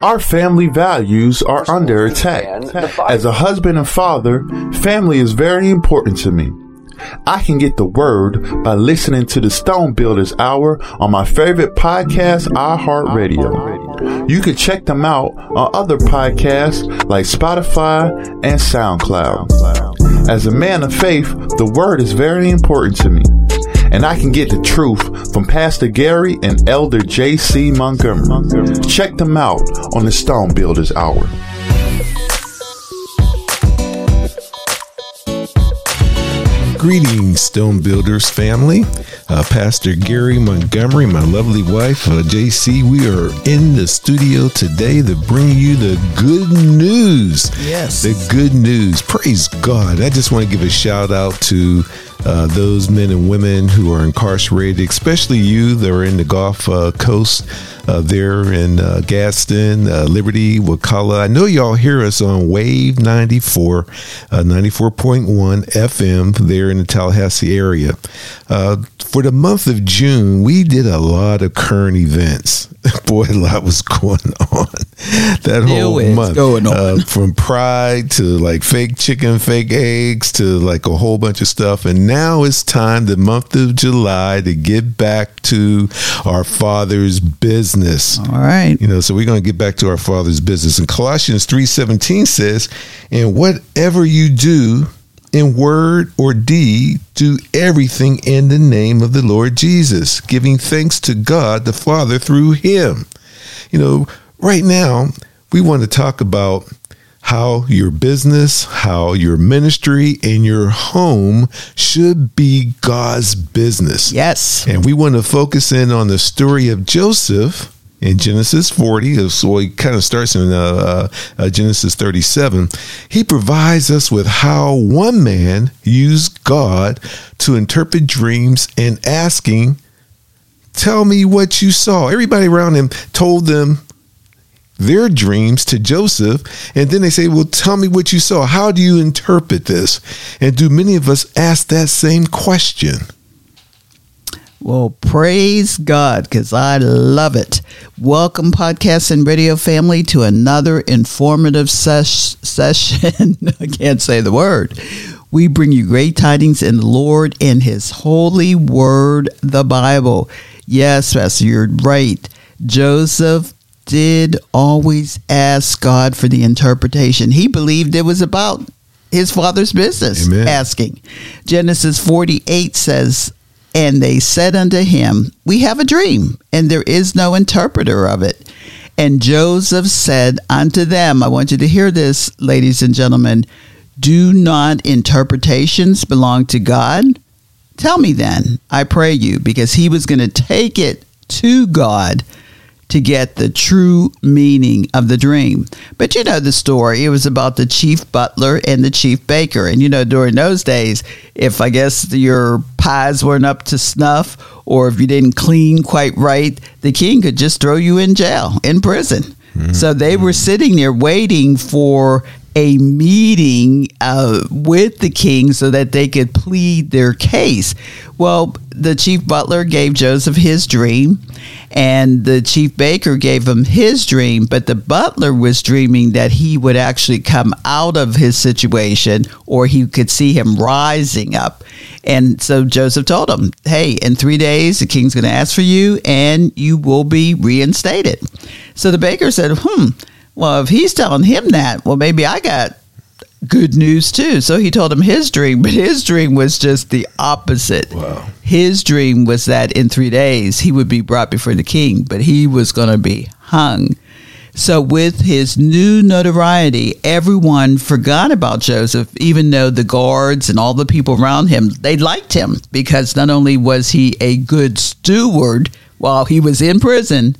Our family values are under attack. As a husband and father, family is very important to me. I can get the word by listening to the Stone Builders Hour on my favorite podcast, iHeartRadio. You can check them out on other podcasts like Spotify and SoundCloud. As a man of faith, the word is very important to me and I can get the truth from Pastor Gary and Elder J.C. Montgomery. Check them out on the Stone Builders Hour. Greetings, Stone Builders family. Uh, Pastor Gary Montgomery, my lovely wife, uh, JC, we are in the studio today to bring you the good news. Yes. The good news. Praise God. I just want to give a shout out to uh, those men and women who are incarcerated, especially you that are in the Gulf uh, Coast uh, there in uh, Gadsden, uh, Liberty, Wakulla. I know y'all hear us on Wave 94, 94.1 FM there in the Tallahassee area. for the month of June, we did a lot of current events. Boy, a lot was going on that whole month. Going on. from Pride to like fake chicken, fake eggs to like a whole bunch of stuff. And now it's time, the month of July, to get back to our Father's business. All right. You know, so we're going to get back to our Father's business. And Colossians 3.17 says, and whatever you do in word or deed, do everything in the name of the Lord Jesus, giving thanks to God the Father through him. You know, right now, we want to talk about how your business, how your ministry, and your home should be God's business. Yes. And we want to focus in on the story of Joseph in Genesis 40. So it kind of starts in uh, uh, uh, Genesis 37. He provides us with how one man used God to interpret dreams and asking, Tell me what you saw. Everybody around him told them their dreams to Joseph. And then they say, Well, tell me what you saw. How do you interpret this? And do many of us ask that same question? Well, praise God, because I love it. Welcome, podcast and radio family, to another informative ses- session. I can't say the word. We bring you great tidings in the Lord and His holy word, the Bible. Yes, Pastor, you're right. Joseph did always ask God for the interpretation. He believed it was about his father's business Amen. asking. Genesis 48 says, And they said unto him, We have a dream, and there is no interpreter of it. And Joseph said unto them, I want you to hear this, ladies and gentlemen, do not interpretations belong to God? Tell me then, I pray you, because he was going to take it to God to get the true meaning of the dream. But you know the story. It was about the chief butler and the chief baker. And you know, during those days, if I guess your pies weren't up to snuff or if you didn't clean quite right, the king could just throw you in jail, in prison. Mm-hmm. So they were sitting there waiting for a meeting uh, with the king so that they could plead their case. Well, the chief butler gave Joseph his dream, and the chief baker gave him his dream, but the butler was dreaming that he would actually come out of his situation or he could see him rising up. And so Joseph told him, Hey, in three days, the king's going to ask for you and you will be reinstated. So the baker said, Hmm well, if he's telling him that, well, maybe I got good news too. So he told him his dream, but his dream was just the opposite. Wow. His dream was that in three days he would be brought before the king, but he was going to be hung. So, with his new notoriety, everyone forgot about Joseph, even though the guards and all the people around him, they liked him because not only was he a good steward while he was in prison,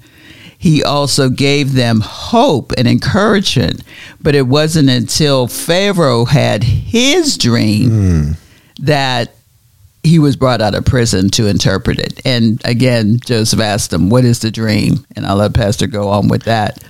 he also gave them hope and encouragement. But it wasn't until Pharaoh had his dream mm. that he was brought out of prison to interpret it. And again, Joseph asked him, What is the dream? And I'll let Pastor go on with that.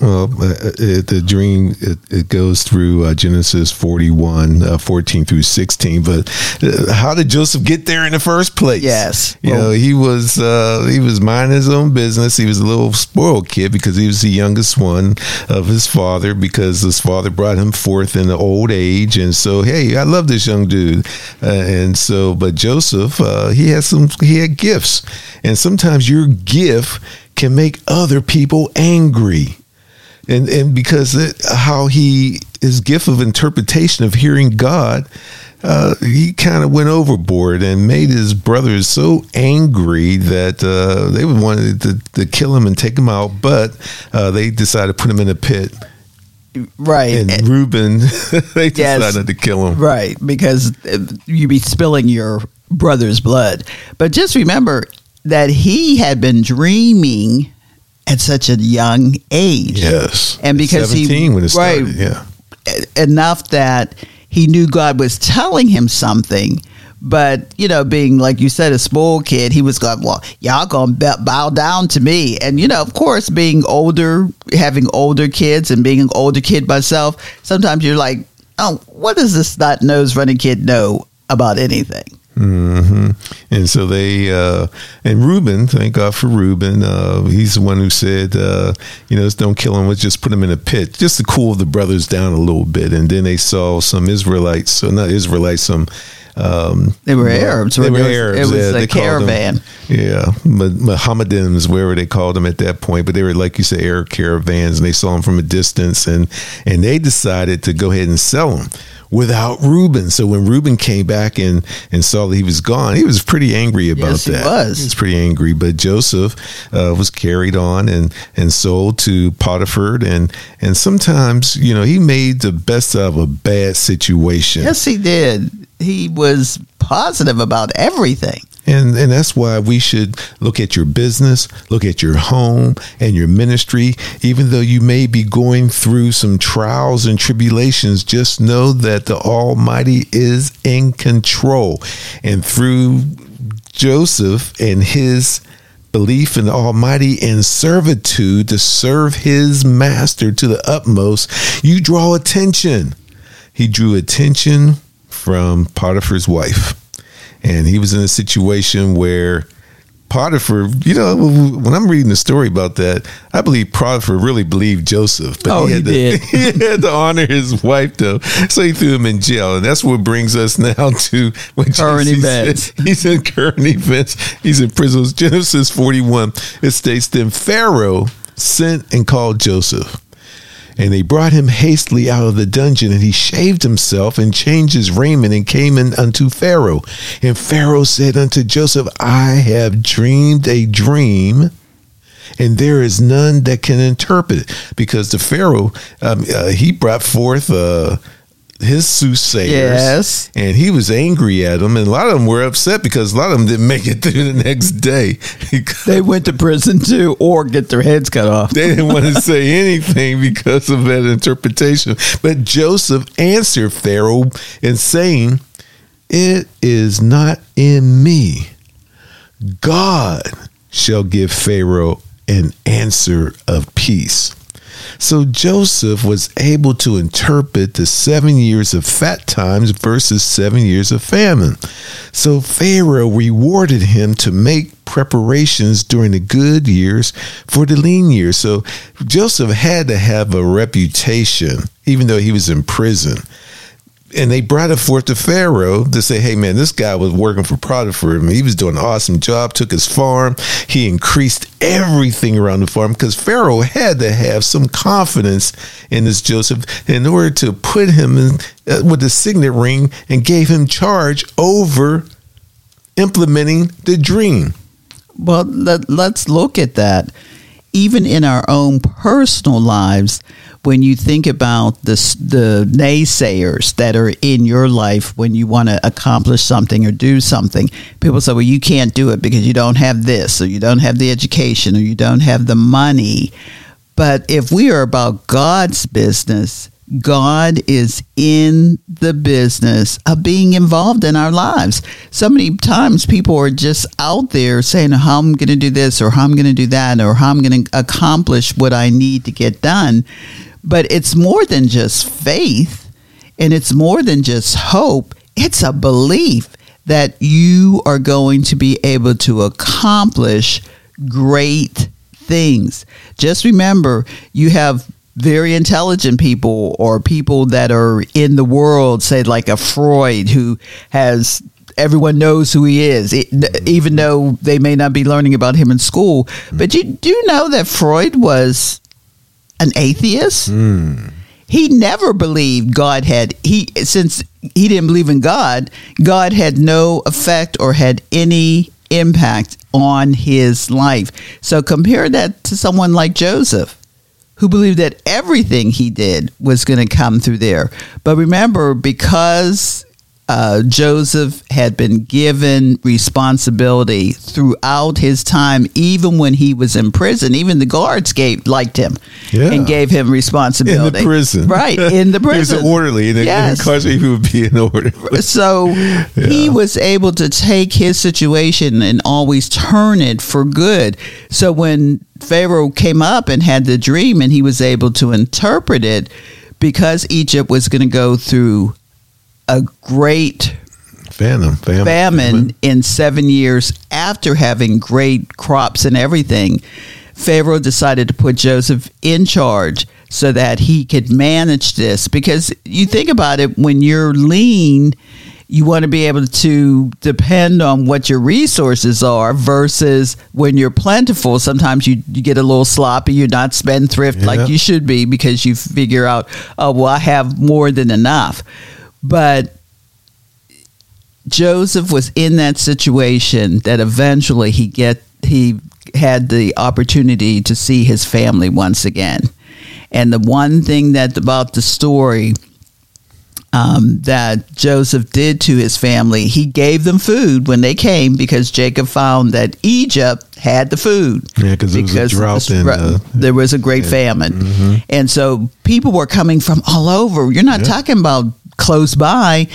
Well, uh, it, the dream it, it goes through uh, Genesis 41, uh, 14 through 16. But uh, how did Joseph get there in the first place? Yes. you Well- know he was uh, he was minding his own business. He was a little spoiled kid because he was the youngest one of his father because his father brought him forth in the old age, and so hey, I love this young dude, uh, and so but Joseph uh, he had some he had gifts, and sometimes your gift can make other people angry and and because it, how he his gift of interpretation of hearing God, uh, he kind of went overboard and made his brothers so angry that uh, they wanted to, to kill him and take him out, but uh, they decided to put him in a pit. Right. And Reuben, they Yes. decided to kill him. Right, because uh, you'd be spilling your brother's blood. But just remember that he had been dreaming at such a young age. Yes, And because he- when started, right. yeah. enough that he knew God was telling him something. But you know, being like you said, a small kid, he was going, "Well, y'all gonna bow- bow down to me." And you know, of course, being older, having older kids, and being an older kid myself, sometimes you're like, "Oh, what does this not nose running kid know about anything?" Hmm And so they uh, and Reuben, thank God for Reuben. Uh, he's the one who said, uh, you know, just don't kill him. Let's just put him in a pit, just to cool the brothers down a little bit. And then they saw some Israelites, so not Israelites, some. Um, They were Arabs. They It were was- Arabs. it was yeah, a they called them- caravan. yeah, Mo- Mohammedans, wherever they called them at that point, but they were like you said, Arab caravans, and they saw them from a distance, and and they decided to go ahead and sell them without Reuben. So when Reuben came back and and saw that he was gone, he was pretty angry about Yes, he that. was. He was pretty angry. But Joseph uh, was carried on and and sold to Potiphar, and and sometimes you know he made the best of a bad situation. Yes, he did. He was positive about everything. And and that's why we should look at your business, look at your home and your ministry. Even though you may be going through some trials and tribulations, just know that the Almighty is in control. And through Joseph and his belief in the Almighty and servitude to serve his master to the utmost, you draw attention. He drew attention from Potiphar's wife and he was in a situation where Potiphar, you know, when I'm reading the story about that, I believe Potiphar really believed Joseph, but Oh, he, had he to, did. he had to honor his wife though, so he threw him in jail, and that's what brings us now to what Current Jesus events. said. He's in current events. He's in prison. Genesis 41. It states, then Pharaoh sent and called Joseph. And they brought him hastily out of the dungeon, and he shaved himself and changed his raiment and came in unto Pharaoh. And Pharaoh said unto Joseph, I have dreamed a dream, and there is none that can interpret it. Because the Pharaoh, um, uh, he brought forth uh, his soothsayers. Yes. And he was angry at them, and a lot of them were upset because a lot of them didn't make it through the next day. They went to prison too, or get their heads cut off. They didn't want to say anything because of that interpretation. But Joseph answered Pharaoh in saying, It is not in me. God shall give Pharaoh an answer of peace. So Joseph was able to interpret the seven years of fat times versus seven years of famine. So Pharaoh rewarded him to make preparations during the good years for the lean years. So Joseph had to have a reputation, even though he was in prison and they brought it forth to Pharaoh to say, "Hey, man, this guy was working for Potiphar. I mean, he was doing an awesome job. Took his farm. He increased everything around the farm because Pharaoh had to have some confidence in this Joseph in order to put him in uh, with the signet ring and gave him charge over implementing the dream." Well, let, let's look at that. Even in our own personal lives, when you think about the, the naysayers that are in your life when you want to accomplish something or do something, people say, well, you can't do it because you don't have this, or you don't have the education, or you don't have the money. But if we are about God's business, God is in the business of being involved in our lives. So many times people are just out there saying how I'm going to do this or how I'm going to do that or how I'm going to accomplish what I need to get done. But it's more than just faith and it's more than just hope. It's a belief that you are going to be able to accomplish great things. Just remember, you have very intelligent people or people that are in the world, say like a Freud who has everyone knows who he is, even though they may not be learning about him in school. But you do know that Freud was an atheist. Mm. He never believed God had he since he didn't believe in God. God had no effect or had any impact on his life. So compare that to someone like Joseph who believed that everything he did was going to come through there. But remember, because uh, Joseph had been given responsibility throughout his time, even when he was in prison. Even the guards gave liked him yeah. and gave him responsibility in the prison, right? In the prison, he was an orderly, and yes. incarcerated he would be an orderly. So yeah. he was able to take his situation and always turn it for good. So when Pharaoh came up and had the dream, and he was able to interpret it because Egypt was going to go through a great famine, famine, famine in seven years after having great crops and everything. Pharaoh decided to put Joseph in charge so that he could manage this. Because you think about it, when you're lean, you want to be able to depend on what your resources are versus when you're plentiful. Sometimes you, you get a little sloppy. You're not spendthrift yeah. like you should be because you figure out, oh, well, I have more than enough. But Joseph was in that situation that eventually he get he had the opportunity to see his family once again. And the one thing that about the story um, that Joseph did to his family, he gave them food when they came because Jacob found that Egypt had the food. Yeah, because there was a drought. The, uh, there was a great yeah. famine. Mm-hmm. And so people were coming from all over. You're not yeah. talking about close by.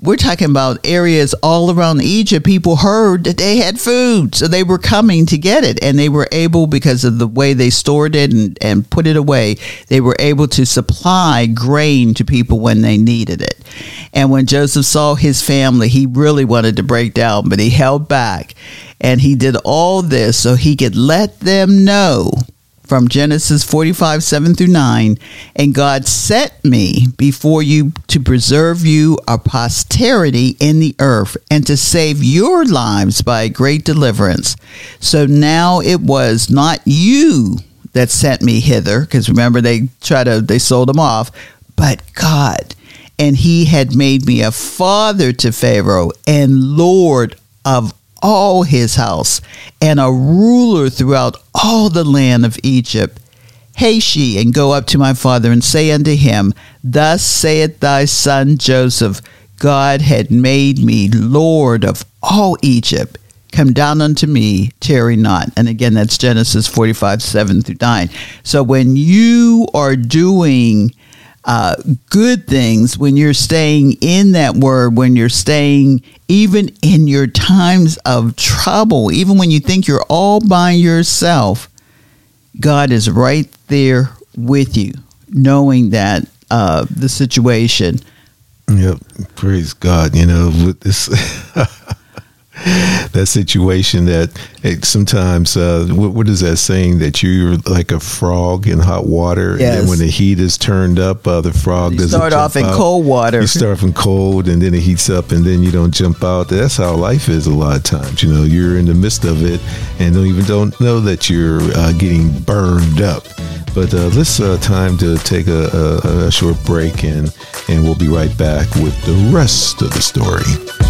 We're talking about areas all around Egypt. People heard that they had food, so they were coming to get it, and they were able because of the way they stored it and, and put it away. They were able to supply grain to people when they needed it. And when Joseph saw his family, he really wanted to break down, but he held back, and he did all this so he could let them know from Genesis 45, 7 through 9. And God set me before you to preserve you a posterity in the earth and to save your lives by a great deliverance. So now it was not you that sent me hither, because remember they tried to, they sold him off, but God. And he had made me a father to Pharaoh and Lord of all his house, and a ruler throughout all the land of Egypt. Haste ye, and go up to my father, and say unto him, Thus saith thy son Joseph, God had made me Lord of all Egypt. Come down unto me, tarry not. And again, that's Genesis 45, 7 through 9. So when you are doing uh, good things, when you're staying in that word, when you're staying even in your times of trouble, even when you think you're all by yourself, God is right there with you, knowing that uh, the situation. Yep, praise God. You know, with this. that situation that sometimes uh, what, what is that saying that you're like a frog in hot water yes. and when the heat is turned up uh, the frog you doesn't start off in out. cold water you start from cold and then it heats up and then you don't jump out that's how life is a lot of times you know you're in the midst of it and don't even don't know that you're uh, getting burned up but uh, this uh, time to take a, a, a short break and and we'll be right back with the rest of the story.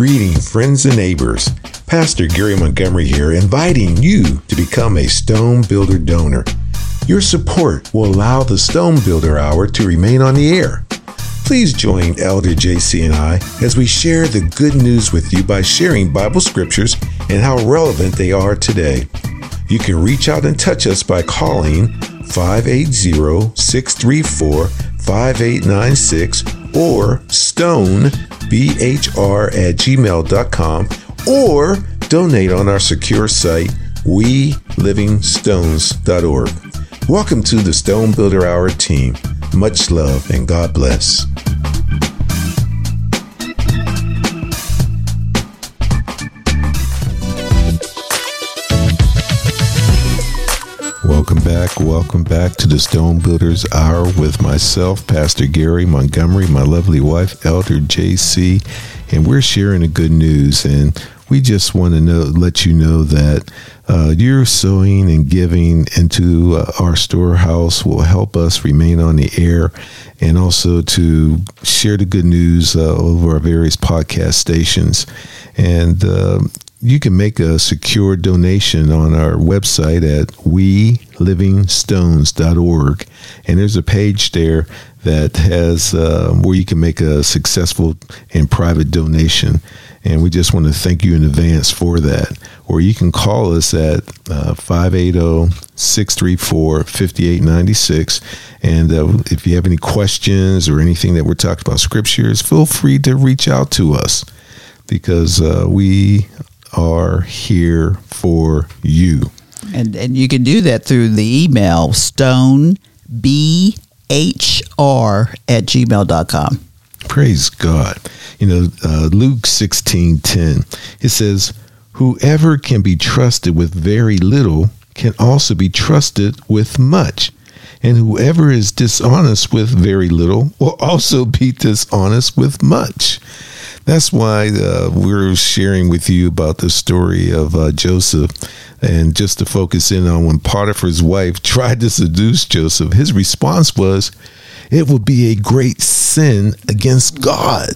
Greeting, friends and neighbors. Pastor Gary Montgomery here, inviting you to become a Stone Builder donor. Your support will allow the Stone Builder Hour to remain on the air. Please join Elder JC and I as we share the good news with you by sharing Bible scriptures and how relevant they are today. You can reach out and touch us by calling 580 634 5896 or stone bhr at gmail.com or donate on our secure site welivingstones.org. Welcome to the Stone Builder Hour team. Much love and God bless. Welcome back. Welcome back to the Stone Builders Hour with myself, Pastor Gary Montgomery, my lovely wife, Elder JC, and we're sharing the good news. And we just want to know, let you know that uh, your sowing and giving into uh, our storehouse will help us remain on the air and also to share the good news uh, over our various podcast stations. And uh, you can make a secure donation on our website at welivingstones.org. And there's a page there that has uh, where you can make a successful and private donation. And we just want to thank you in advance for that. Or you can call us at uh, 580 634 5896. And uh, if you have any questions or anything that we're talking about scriptures, feel free to reach out to us because uh, we are here for you. And and you can do that through the email stone b h r at gmail.com. Praise God. You know, uh, Luke sixteen ten, it says, Whoever can be trusted with very little can also be trusted with much. And whoever is dishonest with very little will also be dishonest with much. That's why uh, we're sharing with you about the story of uh, Joseph. And just to focus in on when Potiphar's wife tried to seduce Joseph, his response was, It would be a great sin against God.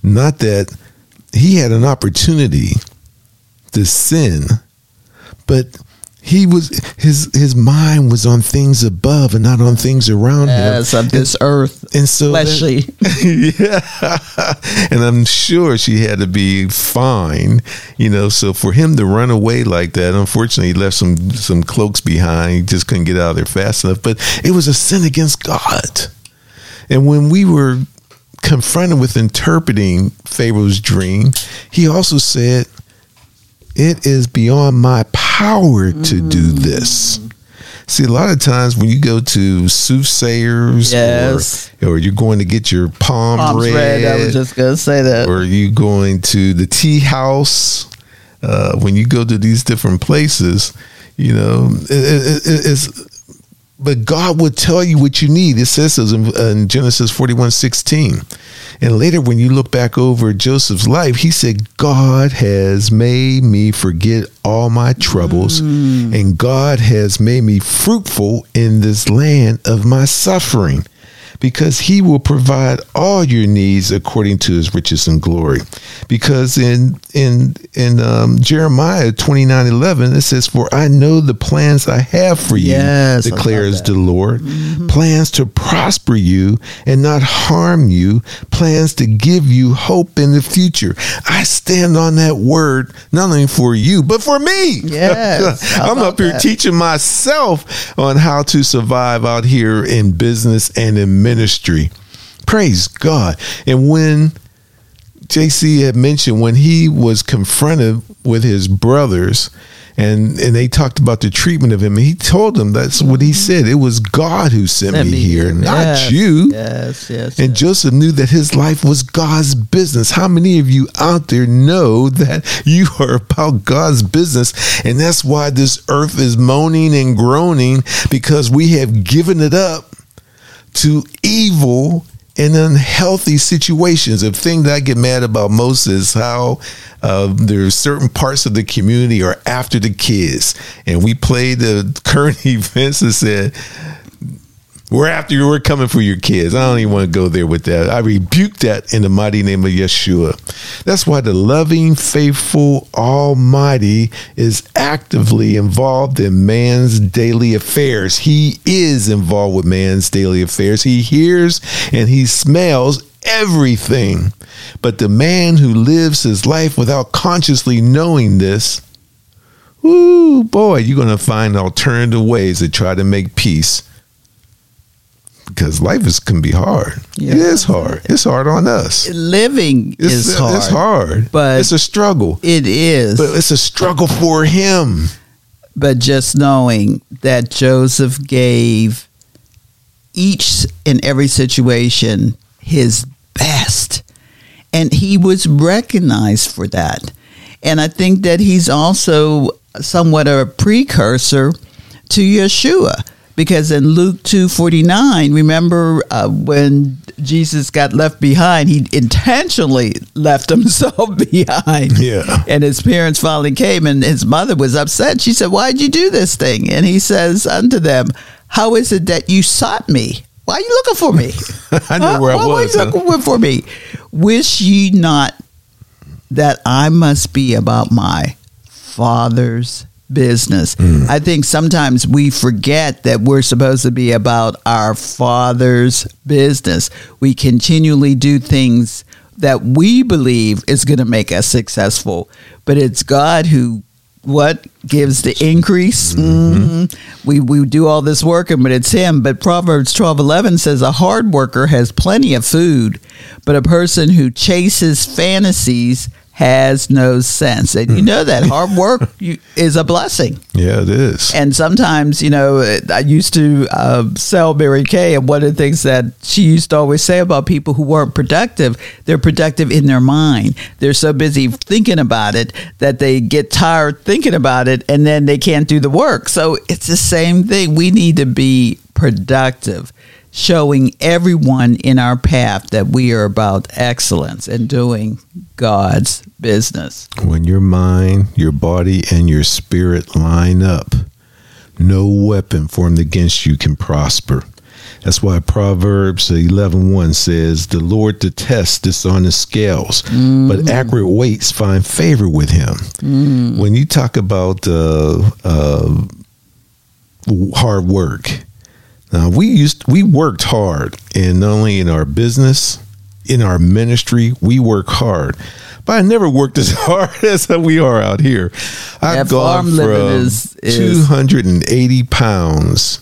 Not that he had an opportunity to sin, but he was his his mind was on things above and not on things around yes, him. of this earth, and so fleshly. That, yeah, and I'm sure she had to be fine, you know. So for him to run away like that, unfortunately, he left some some cloaks behind. He just couldn't get out of there fast enough. But it was a sin against God. And when we were confronted with interpreting Pharaoh's dream, he also said, "It is beyond my power to do this." See, a lot of times when you go to soothsayers, Yes. or, or you're going to get your palm, Palms read, read. I was just gonna say that. or you going to the tea house uh, when you go to these different places you know it, it, it- it's but god will tell you what you need. It says this in, in genesis 41 16 and later when you look back over joseph's life he said god has made me forget all my troubles mm. and god has made me fruitful in this land of my suffering because he will provide all your needs according to his riches and glory. Because in in in um, jeremiah 29 11 it says for i know the plans i have for you Yes, declares the lord. Plans to prosper you and not harm you plans to give you hope in the future. I stand on that word not only for you but for me. Yes, i'm up here that? teaching myself on how to survive out here in business and in ministry. Praise God. And when JC had mentioned when he was confronted with his brothers and and they talked about the treatment of him, he told them that's what he said. It was God who sent, Sent me, here, not Yes, you. Yes, yes. And yes. Joseph knew that his life was God's business. How many of you out there know that you are about God's business? And that's why this earth is moaning and groaning because we have given it up to evil and unhealthy situations. The thing that I get mad about most is how uh, there's certain parts of the community are after the kids. And we play the current events and said, we're after you. We're coming for your kids. I don't even want to go there with that. I rebuke that in the mighty name of Yeshua. That's why the loving, faithful, almighty is actively involved in man's daily affairs. He is involved with man's daily affairs. He hears and he smells everything. But the man who lives his life without consciously knowing this, Ooh, boy, you're going to find alternative ways to try to make peace because life is can be hard. Yeah. It is hard. It's hard on us. Living It's, is hard. It's hard, but- it's a struggle. It is. But it's a struggle for him. but just knowing that Joseph gave each and every situation his best. And he was recognized for that. And I think that he's also somewhat of a precursor to Yeshua. Because in Luke 2:49, remember uh, when Jesus got left behind, he intentionally left himself behind. Yeah. And his parents finally came, and his mother was upset. She said, Why'd you do this thing? And he says unto them, How is it that you sought me? Why are you looking for me? I know Huh? where I why was why are you looking for me? Wish ye not that I must be about my father's business. Hmm. I think sometimes we forget that we're supposed to be about our father's business. We continually do things that we believe is going to make us successful, but it's God who what gives the increase. Mhm. We we do all this working, but it's Him. But Proverbs twelve eleven says a hard worker has plenty of food, but a person who chases fantasies has no sense. And you know that hard work you, is a blessing. Yeah, it is. And sometimes, you know, I used to uh, sell Mary Kay, and one of the things that she used to always say about people who weren't productive, they're productive in their mind. They're so busy thinking about it that they get tired thinking about it, and then they can't do the work. So it's the same thing. We need to be productive. Showing everyone in our path that we are about excellence and doing God's business. when your mind, your body, and your spirit line up, no weapon formed against you can prosper. That's why Proverbs 11.1 says, The Lord detests dishonest scales, but accurate weights find favor with him. When you talk about uh, uh, hard work, now we used we worked hard, and not only in our business, in our ministry, we work hard. But I never worked as hard as we are out here. I've Yeah, gone from is- is- 280 pounds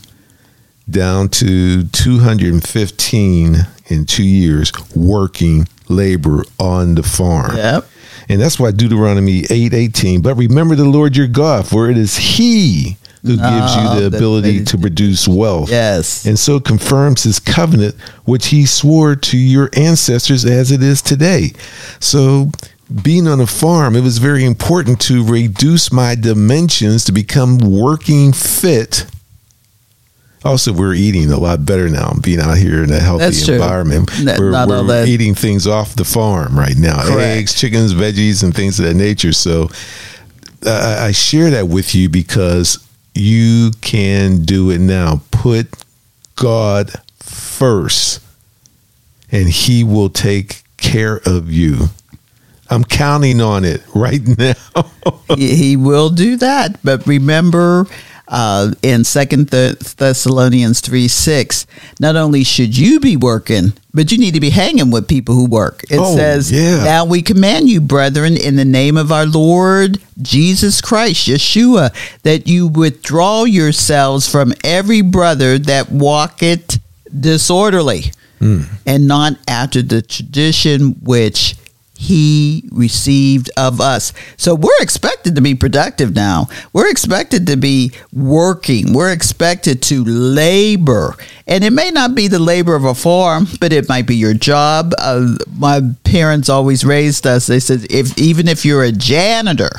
down to 215 in two years working labor on the farm. Yep. And that's why Deuteronomy 8 18. But remember the Lord your God, for it is He who gives you the the ability to produce wealth. Yes. And so confirms his covenant, which he swore to your ancestors as it is today. So, being on a farm, it was very important to reduce my dimensions to become working fit. Also, we're eating a lot better now, being out here in a healthy environment. We're we're eating things off the farm right now Correct. eggs, chickens, veggies, and things of that nature. So, uh, I share that with you because you can do it now. Put God first, and He will take care of you. I'm counting on it right now. he will do that. But remember, uh, in Second Th- Thessalonians three six, not only should you be working, but you need to be hanging with people who work. It Oh, says, yeah. "Now we command you, brethren, in the name of our Lord Jesus Christ, Yeshua, that you withdraw yourselves from every brother that walketh disorderly, and not after the tradition which." He received of us. So we're expected to be productive now. We're expected to be working. We're expected to labor. And it may not be the labor of a farm, but it might be your job. Uh, my parents always raised us. They said, if even if you're a janitor,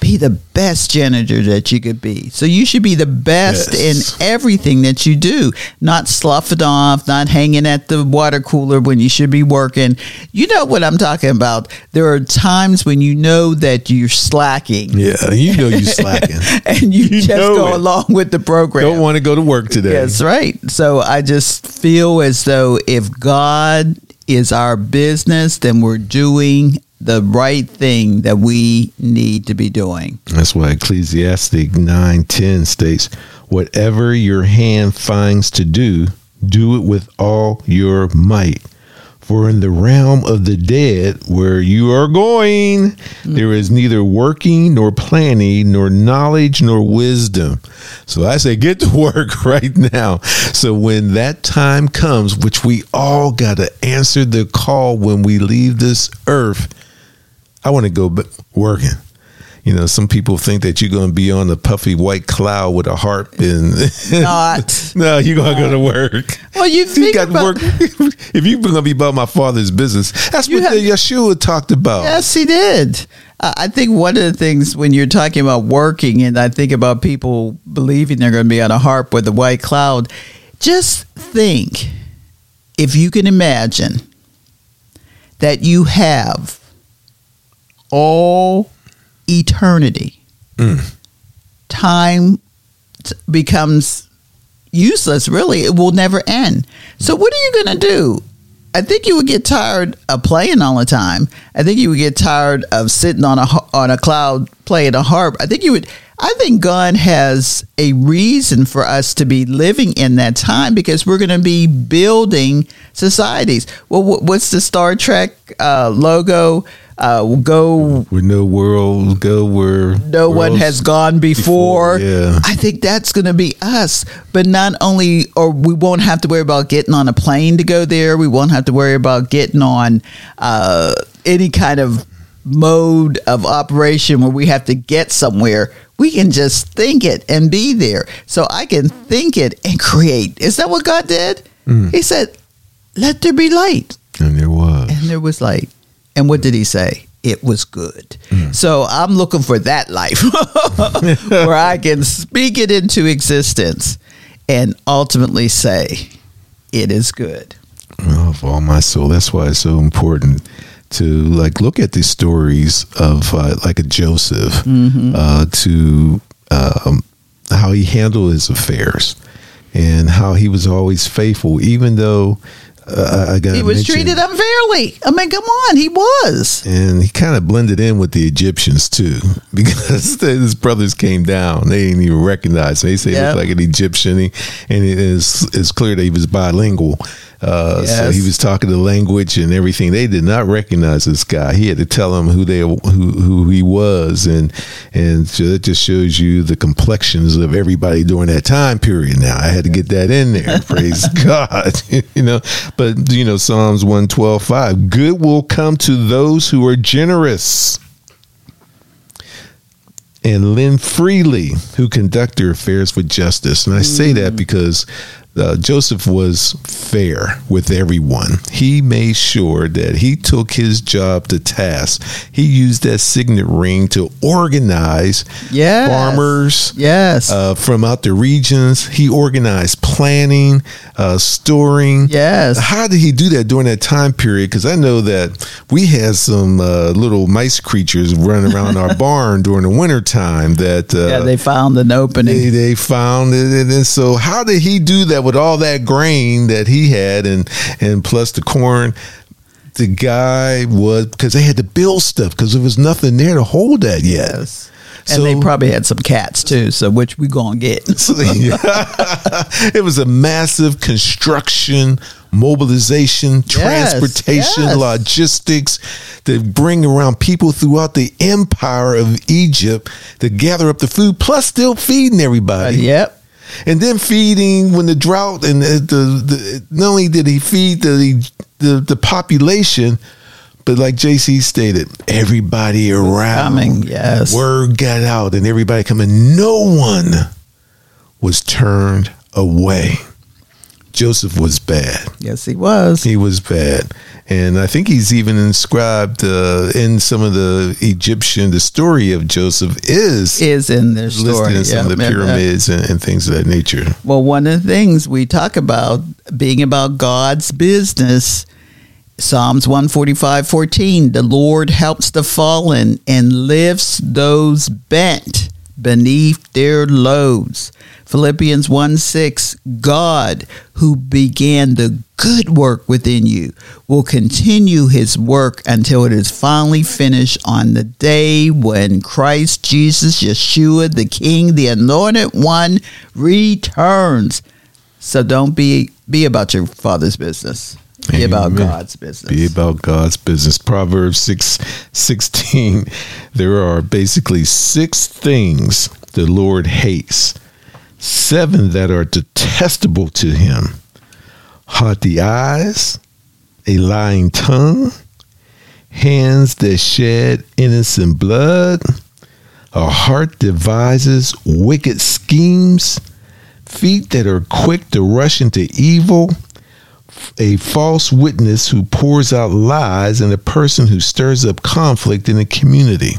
be the best janitor that you could be. So you should be the best Yes. in everything that you do, not slough it off, not hanging at the water cooler when you should be working. You know what I'm talking about. There are times when you know that you're slacking yeah, you know you're slacking. and you, You just go it. along with the program. Don't want to go to work today. That's right. So I just feel as though if God is our business, then we're doing the right thing that we need to be doing. That's why Ecclesiastic 9:10 states, "Whatever your hand finds to do, do it with all your might, For in the realm of the dead, where you are going, mm. there is neither working, nor planning, nor knowledge, nor wisdom. So I say, get to work right now. So when that time comes, which we all got to answer the call when we leave this earth, I want to go working. You know, some people think that you're going to be on a puffy white cloud with a harp and Not. no, you're going to go to work. Well, you think got about- work. if you're going to be about my father's business, that's what have- the Yeshua talked about. Yes, he did. Uh, I think one of the things when you're talking about working, and I think about people believing they're going to be on a harp with a white cloud, just think if you can imagine that you have all eternity, Mm. time becomes useless, really. It will never end. So, what are you going to do? I think you would get tired of playing all the time. I think you would get tired of sitting on a on a cloud playing a harp. I think you would. I think God has a reason for us to be living in that time because we're going to be building societies. Well, what's the Star Trek uh, logo? Uh, go Where no world go where no one has gone before. before, yeah. I think that's going to be us. But not only, or we won't have to worry about getting on a plane to go there. We won't have to worry about getting on uh, any kind of mode of operation where we have to get somewhere. We can just think it and be there. So I can think it and create. Is that what God did? Mm. He said, "Let there be light." And there was. and there was light. And what did he say? It was good. So I'm looking for that life where I can speak it into existence and ultimately say, it is good. Well, of all my soul. That's why it's so important to like look at these stories of uh, like a Joseph Mm-hmm. uh, to um, how he handled his affairs and how he was always faithful, even though uh, I got He was treated unfairly. I mean, come on, he was. and he kind of blended in with the Egyptians too, because his brothers came down. They didn't even recognize him. They say he Yep. looked like an Egyptian, he, and it is it's clear that he was bilingual. Uh, So he was talking the language and everything. They did not recognize this guy. He had to tell them who they who who he was, and and so that just shows you the complexions of everybody during that time period. Now I had to get that in there. Praise God, you know. But you know Psalms one twelve five. Good will come to those who are generous and lend freely, who conduct their affairs with justice. And I say that because uh, Joseph was fair with everyone. He made sure that he took his job to task. He used that signet ring to organize Yes. farmers Yes. uh, from out the regions. He organized planning, uh, storing. Yes. How did he do that during that time period? Because I know that we had some uh, little mice creatures running around our barn during the winter time that uh, yeah, they found an opening. they, they found it. And, and so, how did he do that with all that grain that he had and, and plus the corn? The guy was because they had to build stuff because there was nothing there to hold that yet. yes. And they probably had some cats too, so which we gonna get. it was a massive construction, mobilization, transportation, yes. logistics to bring around people throughout the empire of Egypt to gather up the food, plus still feeding everybody. Uh, yep. And then feeding when the drought and the, the, the not only did he feed the the, the population, but like JC stated, everybody around coming, yes. word got out and everybody coming. No one was turned away. Joseph was bad. Yes, he was. He was bad. And I think he's even inscribed uh, in some of the Egyptian, the story of Joseph is Is in their listed story. in some of the Yeah, yeah, yeah. pyramids and, and things of that nature. Well, one of the things we talk about being about God's business, Psalms 145 14, the Lord helps the fallen and lifts those bent beneath their loads. Philippians 1 6, God, who began the good work within you, will continue his work until it is finally finished on the day when Christ Jesus, Yeshua, the King, the Anointed One, returns. So don't be be about your father's business. Be about God's business. Be about God's business. Proverbs 6 16. There are basically six things the Lord hates, seven that are detestable to him haughty eyes, a lying tongue, hands that shed innocent blood, a heart devises wicked schemes, feet that are quick to rush into evil a false witness who pours out lies and a person who stirs up conflict in a community.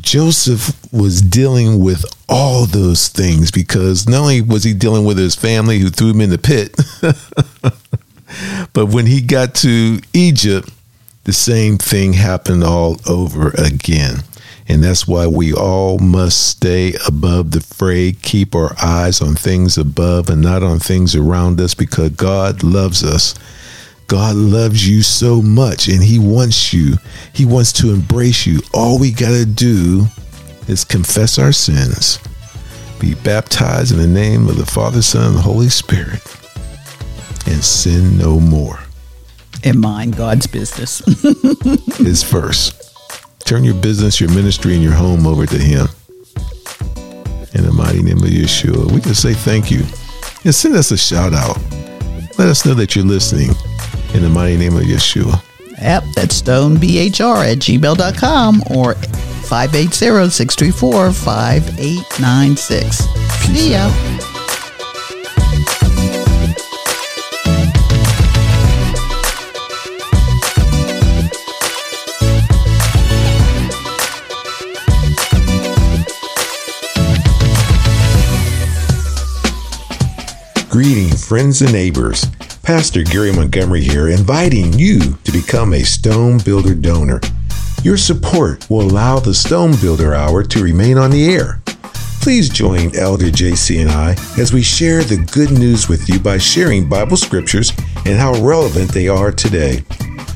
Joseph was dealing with all those things because not only was he dealing with his family who threw him in the pit, but when he got to Egypt, the same thing happened all over again. And that's why we all must stay above the fray, keep our eyes on things above and not on things around us because God loves us. God loves you so much and He wants you. He wants to embrace you. All we got to do is confess our sins, be baptized in the name of the Father, Son, and the Holy Spirit, and sin no more. And mind God's business is first. Turn your business, your ministry, and your home over to Him. In the mighty name of Yeshua, we can say thank you. And send us a shout out. Let us know that you're listening. In the mighty name of Yeshua. Yep, that's stoneBHR at gmail.com or 580 634 5896. See ya. Greeting, friends and neighbors. Pastor Gary Montgomery here, inviting you to become a Stone Builder donor. Your support will allow the Stone Builder Hour to remain on the air. Please join Elder JC and I as we share the good news with you by sharing Bible scriptures and how relevant they are today.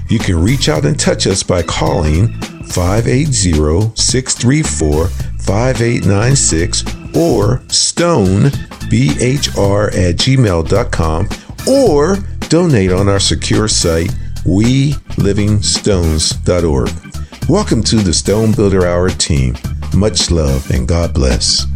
You can reach out and touch us by calling 580 634 5896 or stone bhr at gmail.com or donate on our secure site, welivingstones.org. Welcome to the Stone Builder Hour team. Much love and God bless.